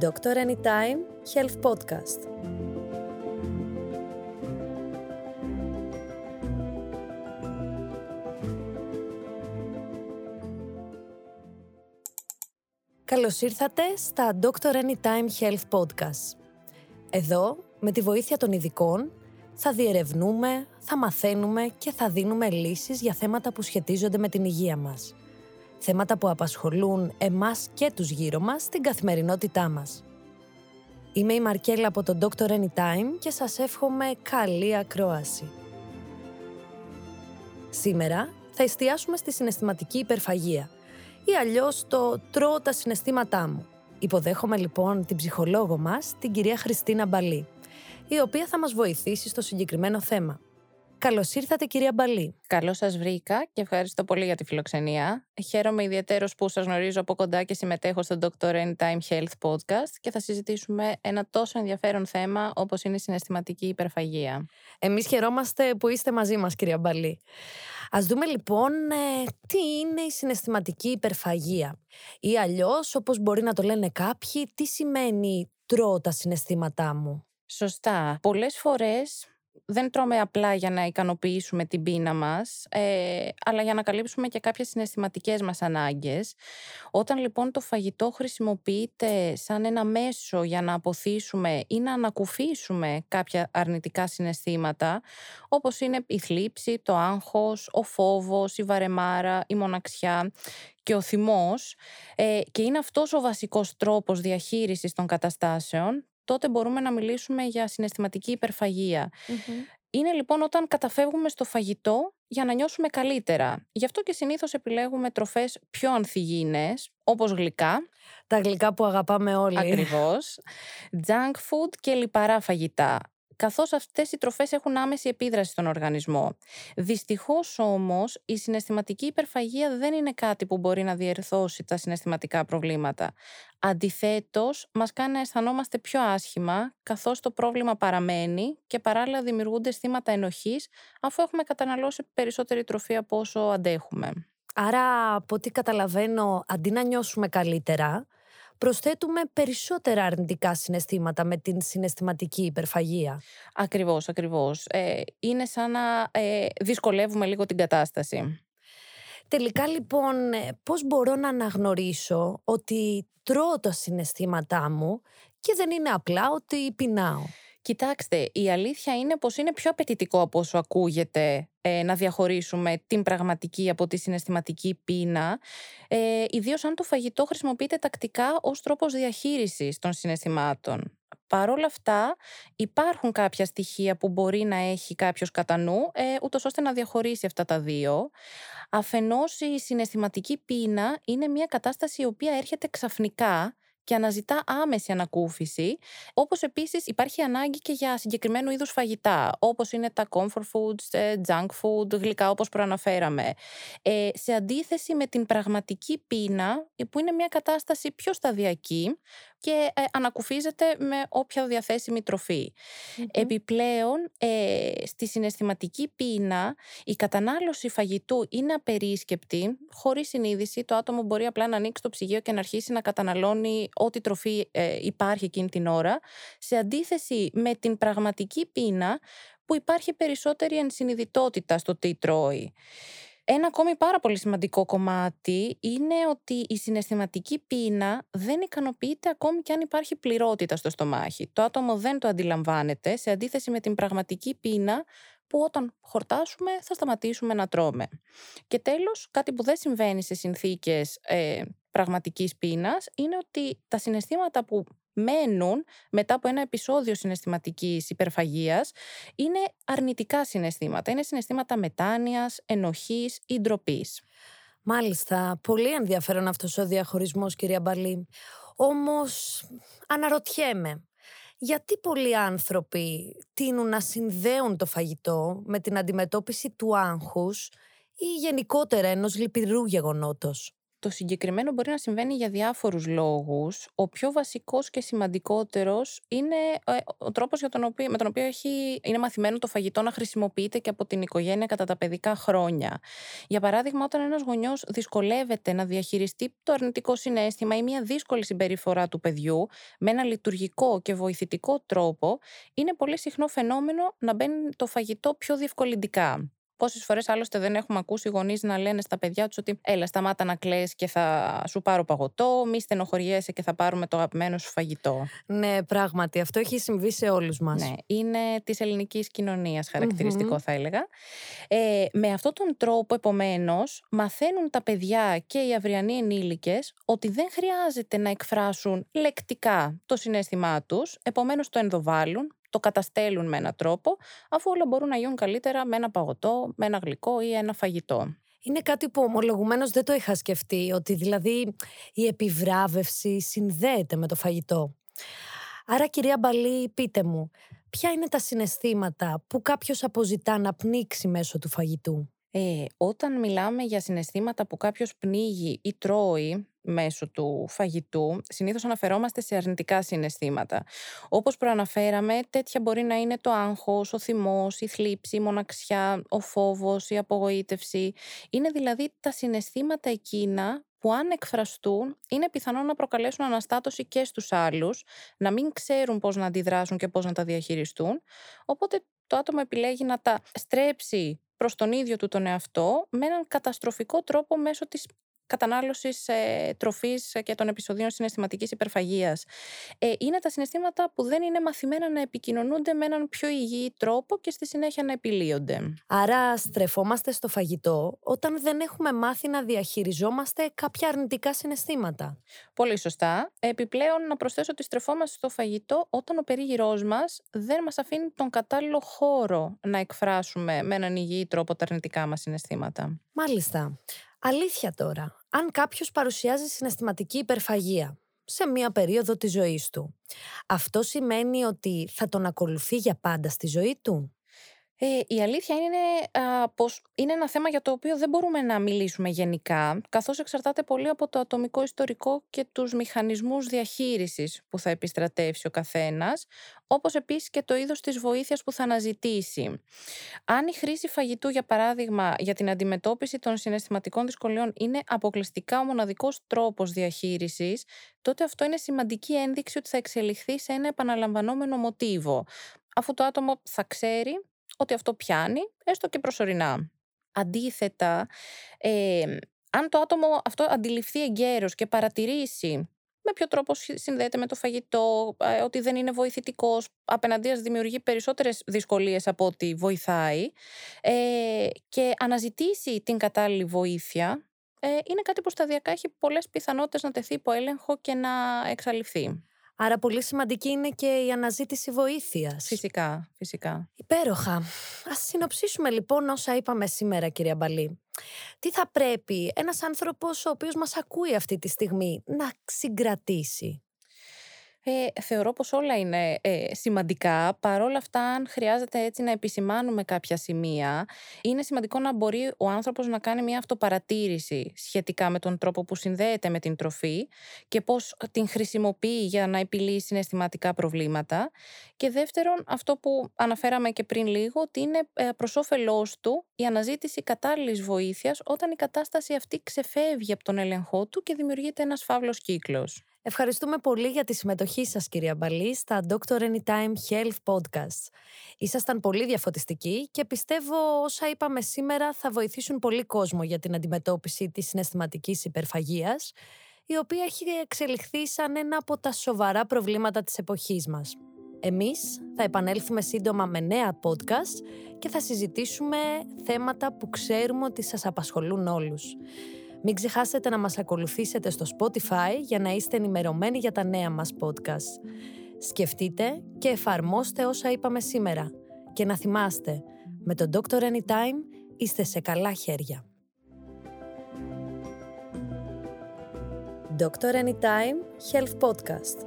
Doctor Anytime Health Podcast. Καλώς ήρθατε στα Doctor Anytime Health Podcast. Εδώ, με τη βοήθεια των ειδικών, θα διερευνούμε, θα μαθαίνουμε και θα δίνουμε λύσεις για θέματα που σχετίζονται με την υγεία μας. Θέματα που απασχολούν εμάς και τους γύρω μας στην καθημερινότητά μας. Είμαι η Μαρκέλα από το Doctor Anytime και σας εύχομαι καλή ακρόαση. Σήμερα θα εστιάσουμε στη συναισθηματική υπερφαγία ή αλλιώς το «τρώω τα συναισθήματά μου». Υποδέχομαι λοιπόν την ψυχολόγο μας, την κυρία Χριστίνα Μπαλή η οποία θα μας βοηθήσει στο συγκεκριμένο θέμα. Καλώς ήρθατε, κυρία Μπαλή. Καλώς σας βρήκα και ευχαριστώ πολύ για τη φιλοξενία. Χαίρομαι ιδιαίτερω που σας γνωρίζω από κοντά και συμμετέχω στο Dr. Anytime Health Podcast και θα συζητήσουμε ένα τόσο ενδιαφέρον θέμα όπως είναι η συναισθηματική υπερφαγία. Εμείς χαιρόμαστε που είστε μαζί μας, κυρία Μπαλή. Α δούμε λοιπόν ε, τι είναι η συναισθηματική υπερφαγία. Ή αλλιώς, όπως μπορεί να το λένε κάποιοι, τι σημαίνει τρώω τα συναισθήματά μου; Σωστά. Πολλές φορές δεν τρώμε απλά για να ικανοποιήσουμε την πείνα μας, ε, αλλά για να καλύψουμε και κάποιες συναισθηματικές μας ανάγκες. Όταν λοιπόν το φαγητό χρησιμοποιείται σαν ένα μέσο για να αποθήσουμε ή να ανακουφίσουμε κάποια αρνητικά συναισθήματα, όπως είναι η θλίψη, το άγχος, ο φόβος, η βαρεμάρα, η μοναξιά και ο θυμός ε, και είναι αυτός ο βασικός τρόπος διαχείρισης των καταστάσεων, τότε μπορούμε να μιλήσουμε για συναισθηματική Είναι λοιπόν όταν καταφεύγουμε στο φαγητό για να νιώσουμε καλύτερα. Γι' αυτό και συνήθως επιλέγουμε τροφές πιο ανθυγιεινές, όπως γλυκά. Τα γλυκά που αγαπάμε όλοι. Ακριβώς. Junk food και λιπαρά φαγητά καθώς αυτές οι τροφές έχουν άμεση επίδραση στον οργανισμό. Δυστυχώς όμως η συναισθηματική υπερφαγία δεν είναι κάτι που μπορεί να διερθώσει τα συναισθηματικά προβλήματα. Αντιθέτως, μας κάνει να αισθανόμαστε πιο άσχημα, καθώς το πρόβλημα παραμένει και παράλληλα δημιουργούνται αισθήματα ενοχής, αφού έχουμε καταναλώσει περισσότερη τροφή από όσο αντέχουμε. Άρα, από ό,τι καταλαβαίνω, αντί να νιώσουμε καλύτερα, προσθέτουμε περισσότερα αρνητικά συναισθήματα με την συναισθηματική υπερφαγία. Ακριβώς, ακριβώς. Ε, είναι σαν να ε, δυσκολεύουμε λίγο την κατάσταση. Τελικά λοιπόν, ε, πώς μπορώ να αναγνωρίσω ότι τρώω τα συναισθήματά μου και δεν είναι απλά ότι πεινάω; Κοιτάξτε, η αλήθεια είναι πως είναι πιο απαιτητικό από όσο ακούγεται ε, να διαχωρίσουμε την πραγματική από τη συναισθηματική πείνα, ε, ιδίως αν το φαγητό χρησιμοποιείται τακτικά ως τρόπος διαχείρισης των συναισθημάτων. Παρ' όλα αυτά, υπάρχουν κάποια στοιχεία που μπορεί να έχει κάποιος κατά νου, ε, ούτως ώστε να διαχωρίσει αυτά τα δύο. Αφενός, η συναισθηματική πείνα είναι μια κατάσταση η οποία έρχεται ξαφνικά και αναζητά άμεση ανακούφιση, όπως επίσης υπάρχει ανάγκη και για συγκεκριμένου είδους φαγητά, όπως είναι τα comfort foods, ε, junk food, γλυκά όπως προαναφέραμε. Ε, σε αντίθεση με την πραγματική πείνα, που είναι μια κατάσταση πιο σταδιακή, και ε, ανακουφίζεται με όποια διαθέσιμη Επιπλέον, ε, στη συναισθηματική πείνα, η κατανάλωση φαγητού είναι απερίσκεπτη, χωρίς συνείδηση. Το άτομο μπορεί απλά να ανοίξει το ψυγείο και να αρχίσει να καταναλώνει ό,τι τροφή ε, υπάρχει εκείνη την ώρα, σε αντίθεση με την πραγματική πείνα που υπάρχει περισσότερη ενσυνειδητότητα στο τι τρώει. Ένα ακόμη πάρα πολύ σημαντικό κομμάτι είναι ότι η συναισθηματική πείνα δεν ικανοποιείται ακόμη και αν υπάρχει πληρότητα στο στομάχι. Το άτομο δεν το αντιλαμβάνεται σε αντίθεση με την πραγματική πείνα που όταν χορτάσουμε θα σταματήσουμε να τρώμε. Και τέλος, κάτι που δεν συμβαίνει σε συνθήκες ε, πραγματικής πείνας είναι ότι τα συναισθήματα που μένουν μετά από ένα επεισόδιο συναισθηματικής υπερφαγίας είναι αρνητικά συναισθήματα. Είναι συναισθήματα μετάνοιας, ενοχής ή ντροπής. Μάλιστα, πολύ ενδιαφέρον αυτός ο διαχωρισμός κυρία Μπαλή. Όμως αναρωτιέμαι, γιατί πολλοί άνθρωποι τείνουν να συνδέουν το φαγητό με την αντιμετώπιση του άγχους ή γενικότερα ενός λυπηρού γεγονότος; Το συγκεκριμένο μπορεί να συμβαίνει για διάφορους λόγους. Ο πιο βασικός και σημαντικότερος είναι ε, ο τρόπος για τον οποίο, με τον οποίο έχει, είναι μαθημένο το φαγητό να χρησιμοποιείται και από την οικογένεια κατά τα παιδικά χρόνια. Για παράδειγμα, όταν ένας γονιός δυσκολεύεται να διαχειριστεί το αρνητικό συνέστημα ή μια δύσκολη συμπεριφορά του παιδιού με ένα λειτουργικό και βοηθητικό τρόπο, είναι πολύ συχνό φαινόμενο να μπαίνει το φαγητό πιο διευκολυντικά. Πόσες φορές άλλωστε δεν έχουμε ακούσει γονείς να λένε στα παιδιά τους ότι έλα, σταμάτα να κλαις και θα σου πάρω παγωτό, μη στενοχωριέσαι και θα πάρουμε το αγαπημένο σου φαγητό. Ναι, πράγματι. Αυτό έχει συμβεί σε όλους μας. Ναι, είναι της ελληνικής κοινωνίας θα έλεγα. Ε, με αυτόν τον τρόπο, επομένως, μαθαίνουν τα παιδιά και οι αυριανοί ενήλικες ότι δεν χρειάζεται να εκφράσουν λεκτικά το συνέστημά τους, επομένως το ενδοβάλλουν, το καταστέλουν με έναν τρόπο, αφού όλα μπορούν να γίνουν καλύτερα με ένα παγωτό, με ένα γλυκό ή ένα φαγητό. Είναι κάτι που ομολογουμένως δεν το είχα σκεφτεί, ότι δηλαδή η επιβράβευση συνδέεται με το φαγητό. Άρα κυρία Μπαλή, πείτε μου, ποια είναι τα συναισθήματα που κάποιος αποζητά να πνίξει μέσω του φαγητού; Ε, όταν μιλάμε για συναισθήματα που κάποιος πνίγει ή τρώει, μέσω του φαγητού, συνήθως αναφερόμαστε σε αρνητικά συναισθήματα. Όπως προαναφέραμε, τέτοια μπορεί να είναι το άγχος, ο θυμός, η θλίψη, η μοναξιά, ο φόβος, η απογοήτευση. Είναι δηλαδή τα συναισθήματα εκείνα που αν εκφραστούν είναι πιθανό να προκαλέσουν αναστάτωση και στους άλλους, να μην ξέρουν πώς να αντιδράσουν και πώς να τα διαχειριστούν. Οπότε το άτομο επιλέγει να τα στρέψει προς τον ίδιο του τον εαυτό με έναν καταστροφικό τρόπο μέσω της κατανάλωσης ε, τροφής και των επεισοδίων συναισθηματικής υπερφαγίας. Ε, είναι τα συναισθήματα που δεν είναι μαθημένα να επικοινωνούνται με έναν πιο υγιή τρόπο και στη συνέχεια να επιλύονται. Άρα, στρεφόμαστε στο φαγητό όταν δεν έχουμε μάθει να διαχειριζόμαστε κάποια αρνητικά συναισθήματα. Πολύ σωστά. Επιπλέον, να προσθέσω ότι στρεφόμαστε στο φαγητό όταν ο περίγυρός μας δεν μας αφήνει τον κατάλληλο χώρο να εκφράσουμε με έναν υγιή τρόπο τα αρνητικά μας συναισθήματα. Μάλιστα. Αλήθεια τώρα, αν κάποιος παρουσιάζει συναισθηματική υπερφαγία σε μία περίοδο της ζωής του, αυτό σημαίνει ότι θα τον ακολουθεί για πάντα στη ζωή του; Ε, η αλήθεια είναι α, πως είναι ένα θέμα για το οποίο δεν μπορούμε να μιλήσουμε γενικά, καθώς εξαρτάται πολύ από το ατομικό ιστορικό και τους μηχανισμούς διαχείρισης που θα επιστρατεύσει ο καθένας, όπως επίσης και το είδος της βοήθειας που θα αναζητήσει. Αν η χρήση φαγητού, για παράδειγμα, για την αντιμετώπιση των συναισθηματικών δυσκολιών είναι αποκλειστικά ο μοναδικός τρόπος διαχείρισης, τότε αυτό είναι σημαντική ένδειξη ότι θα εξελιχθεί σε ένα επαναλαμβανόμενο μοτίβο, αφού το άτομο θα ξέρει ότι αυτό πιάνει, έστω και προσωρινά. Αντίθετα, ε, αν το άτομο αυτό αντιληφθεί εγκαίρως και παρατηρήσει με ποιο τρόπο συνδέεται με το φαγητό, ε, ότι δεν είναι βοηθητικός, απέναντίας δημιουργεί περισσότερες δυσκολίες από ότι βοηθάει ε, και αναζητήσει την κατάλληλη βοήθεια, ε, είναι κάτι που σταδιακά έχει πολλές πιθανότητες να τεθεί υπό έλεγχο και να εξαλειφθεί. Άρα πολύ σημαντική είναι και η αναζήτηση βοήθειας. Φυσικά, φυσικά. Υπέροχα. Ας συνοψίσουμε λοιπόν όσα είπαμε σήμερα κυρία Μπαλή. Τι θα πρέπει ένας άνθρωπος ο οποίος μας ακούει αυτή τη στιγμή να συγκρατήσει; Ε, θεωρώ πως όλα είναι ε, σημαντικά. Παρόλα αυτά, αν χρειάζεται έτσι να επισημάνουμε κάποια σημεία, είναι σημαντικό να μπορεί ο άνθρωπος να κάνει μια αυτοπαρατήρηση σχετικά με τον τρόπο που συνδέεται με την τροφή και πώς την χρησιμοποιεί για να επιλύσει συναισθηματικά προβλήματα. Και δεύτερον, αυτό που αναφέραμε και πριν λίγο, ότι είναι ε, προς όφελός του η αναζήτηση κατάλληλης βοήθειας όταν η κατάσταση αυτή ξεφεύγει από τον έλεγχό του και δημιουργείται ένας φαύλος κύκλος. Ευχαριστούμε πολύ για τη συμμετοχή σας κυρία Μπαλή στα Dr. Anytime Health Podcasts. Ήσασταν πολύ διαφωτιστικοί και πιστεύω όσα είπαμε σήμερα θα βοηθήσουν πολύ κόσμο για την αντιμετώπιση της συναισθηματικής υπερφαγίας, η οποία έχει εξελιχθεί σαν ένα από τα σοβαρά προβλήματα της εποχής μας. Εμείς θα επανέλθουμε σύντομα με νέα podcast και θα συζητήσουμε θέματα που ξέρουμε ότι σας απασχολούν όλους. Μην ξεχάσετε να μας ακολουθήσετε στο Spotify για να είστε ενημερωμένοι για τα νέα μας podcast. Σκεφτείτε και εφαρμόστε όσα είπαμε σήμερα. Και να θυμάστε, με τον Dr. Anytime είστε σε καλά χέρια. Dr. Anytime Health Podcast